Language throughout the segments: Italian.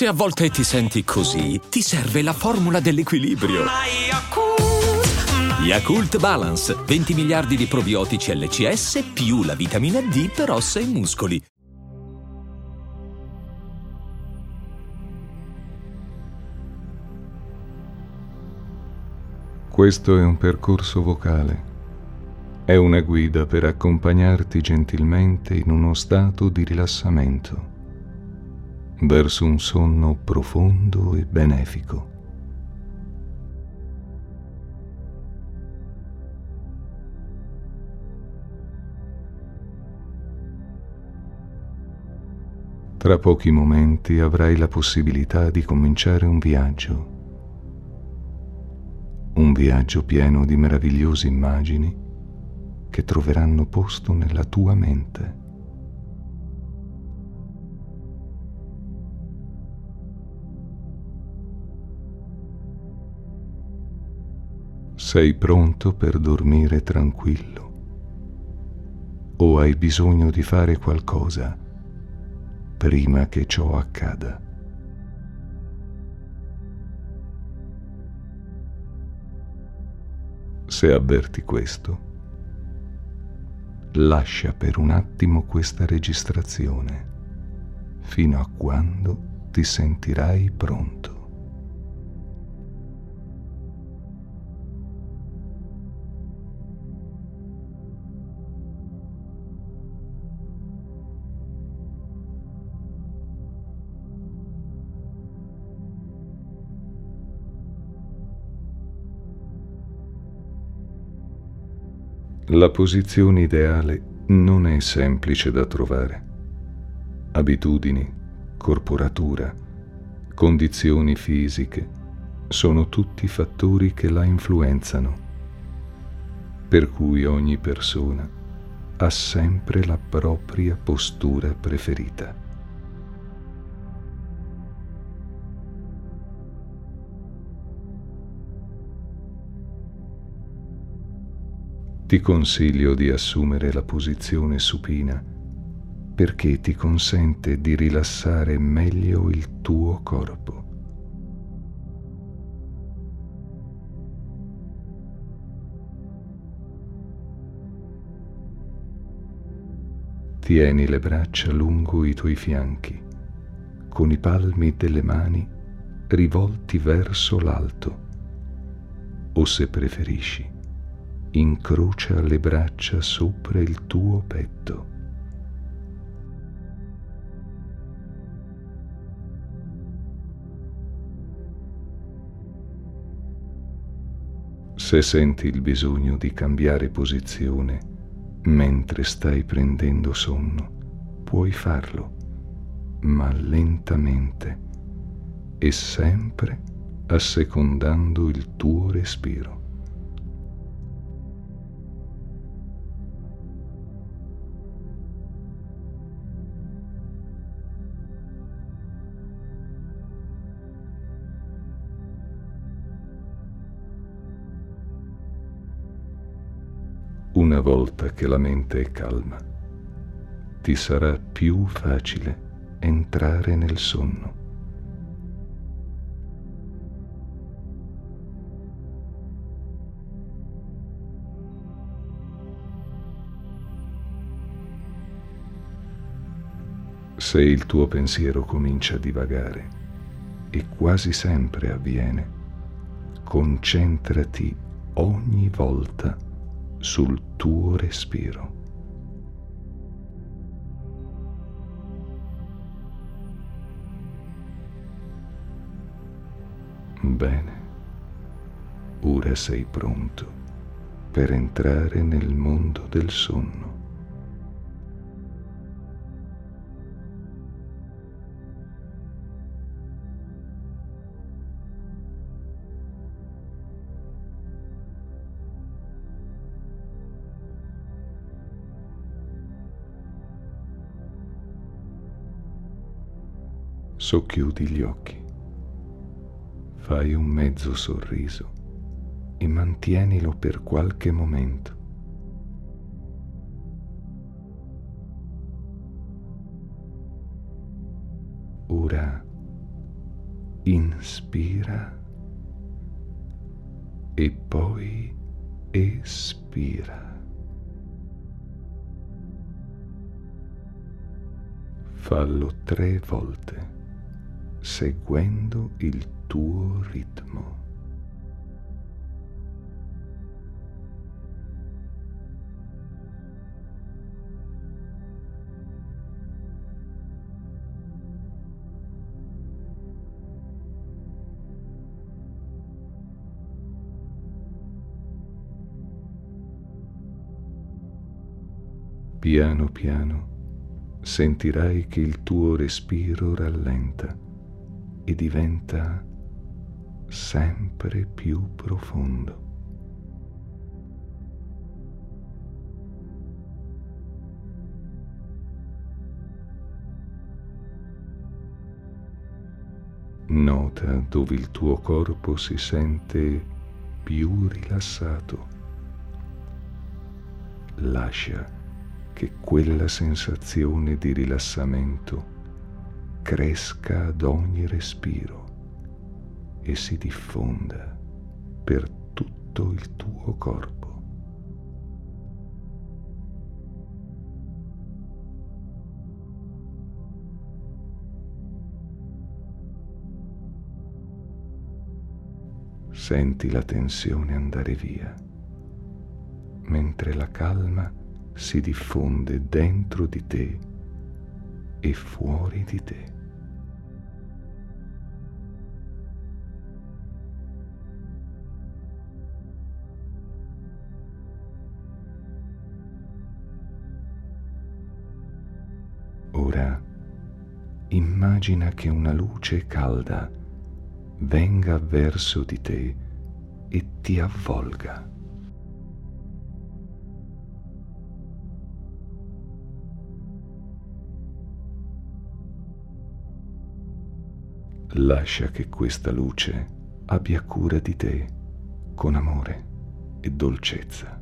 Se a volte ti senti così, ti serve la formula dell'equilibrio. Yakult Balance, 20 miliardi di probiotici LCS più la vitamina D per ossa e muscoli. Questo è un percorso vocale. È una guida per accompagnarti gentilmente in uno stato di rilassamento verso un sonno profondo e benefico. Tra pochi momenti avrai la possibilità di cominciare un viaggio. Un viaggio pieno di meravigliose immagini che troveranno posto nella tua mente. Sei pronto per dormire tranquillo? O hai bisogno di fare qualcosa prima che ciò accada? Se avverti questo, lascia per un attimo questa registrazione fino a quando ti sentirai pronto. La posizione ideale non è semplice da trovare. Abitudini, corporatura, condizioni fisiche sono tutti fattori che la influenzano, per cui ogni persona ha sempre la propria postura preferita. Ti consiglio di assumere la posizione supina perché ti consente di rilassare meglio il tuo corpo. Tieni le braccia lungo i tuoi fianchi, con i palmi delle mani rivolti verso l'alto, o se preferisci, incrocia le braccia sopra il tuo petto. Se senti il bisogno di cambiare posizione mentre stai prendendo sonno, puoi farlo, ma lentamente e sempre assecondando il tuo respiro. Una volta che la mente è calma, ti sarà più facile entrare nel sonno. Se il tuo pensiero comincia a divagare, e quasi sempre avviene, concentrati ogni volta sul tuo respiro. Bene, ora sei pronto per entrare nel mondo del sonno. Socchiudi gli occhi, fai un mezzo sorriso e mantienilo per qualche momento. Ora inspira e poi espira. Fallo tre volte, seguendo il tuo ritmo. Piano piano sentirai che il tuo respiro rallenta e diventa sempre più profondo. Nota dove il tuo corpo si sente più rilassato. Lascia che quella sensazione di rilassamento cresca ad ogni respiro e si diffonda per tutto il tuo corpo. Senti la tensione andare via, mentre la calma si diffonde dentro di te e fuori di te. Ora immagina che una luce calda venga verso di te e ti avvolga. Lascia che questa luce abbia cura di te con amore e dolcezza.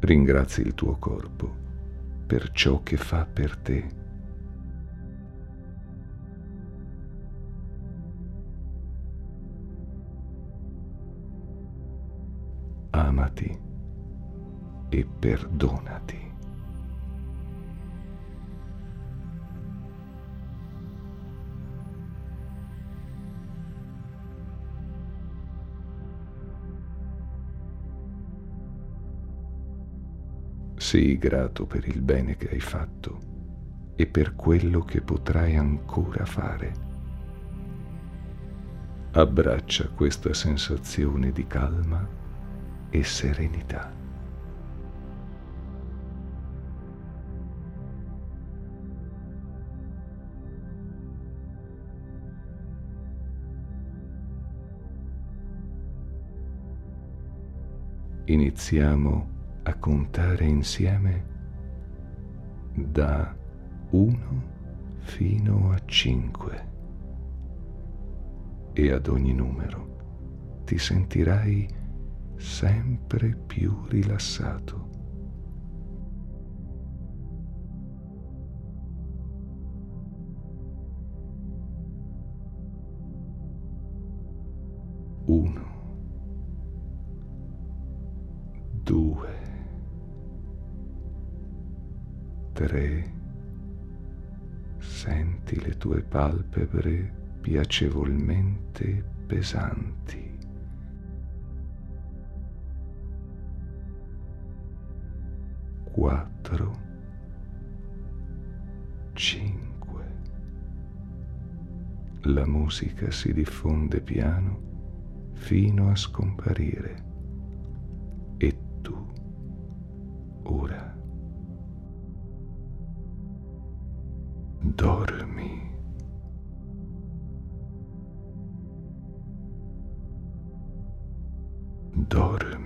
Ringrazi il tuo corpo per ciò che fa per te amati e perdonati. Sii grato per il bene che hai fatto e per quello che potrai ancora fare. Abbraccia questa sensazione di calma e serenità. Iniziamo a contare insieme da 1 fino a 5 e ad ogni numero ti sentirai sempre più rilassato. Uno, due, tre, senti le tue palpebre piacevolmente pesanti. 4, 5. La musica si diffonde piano fino a scomparire e tu ora dormi. Dormi.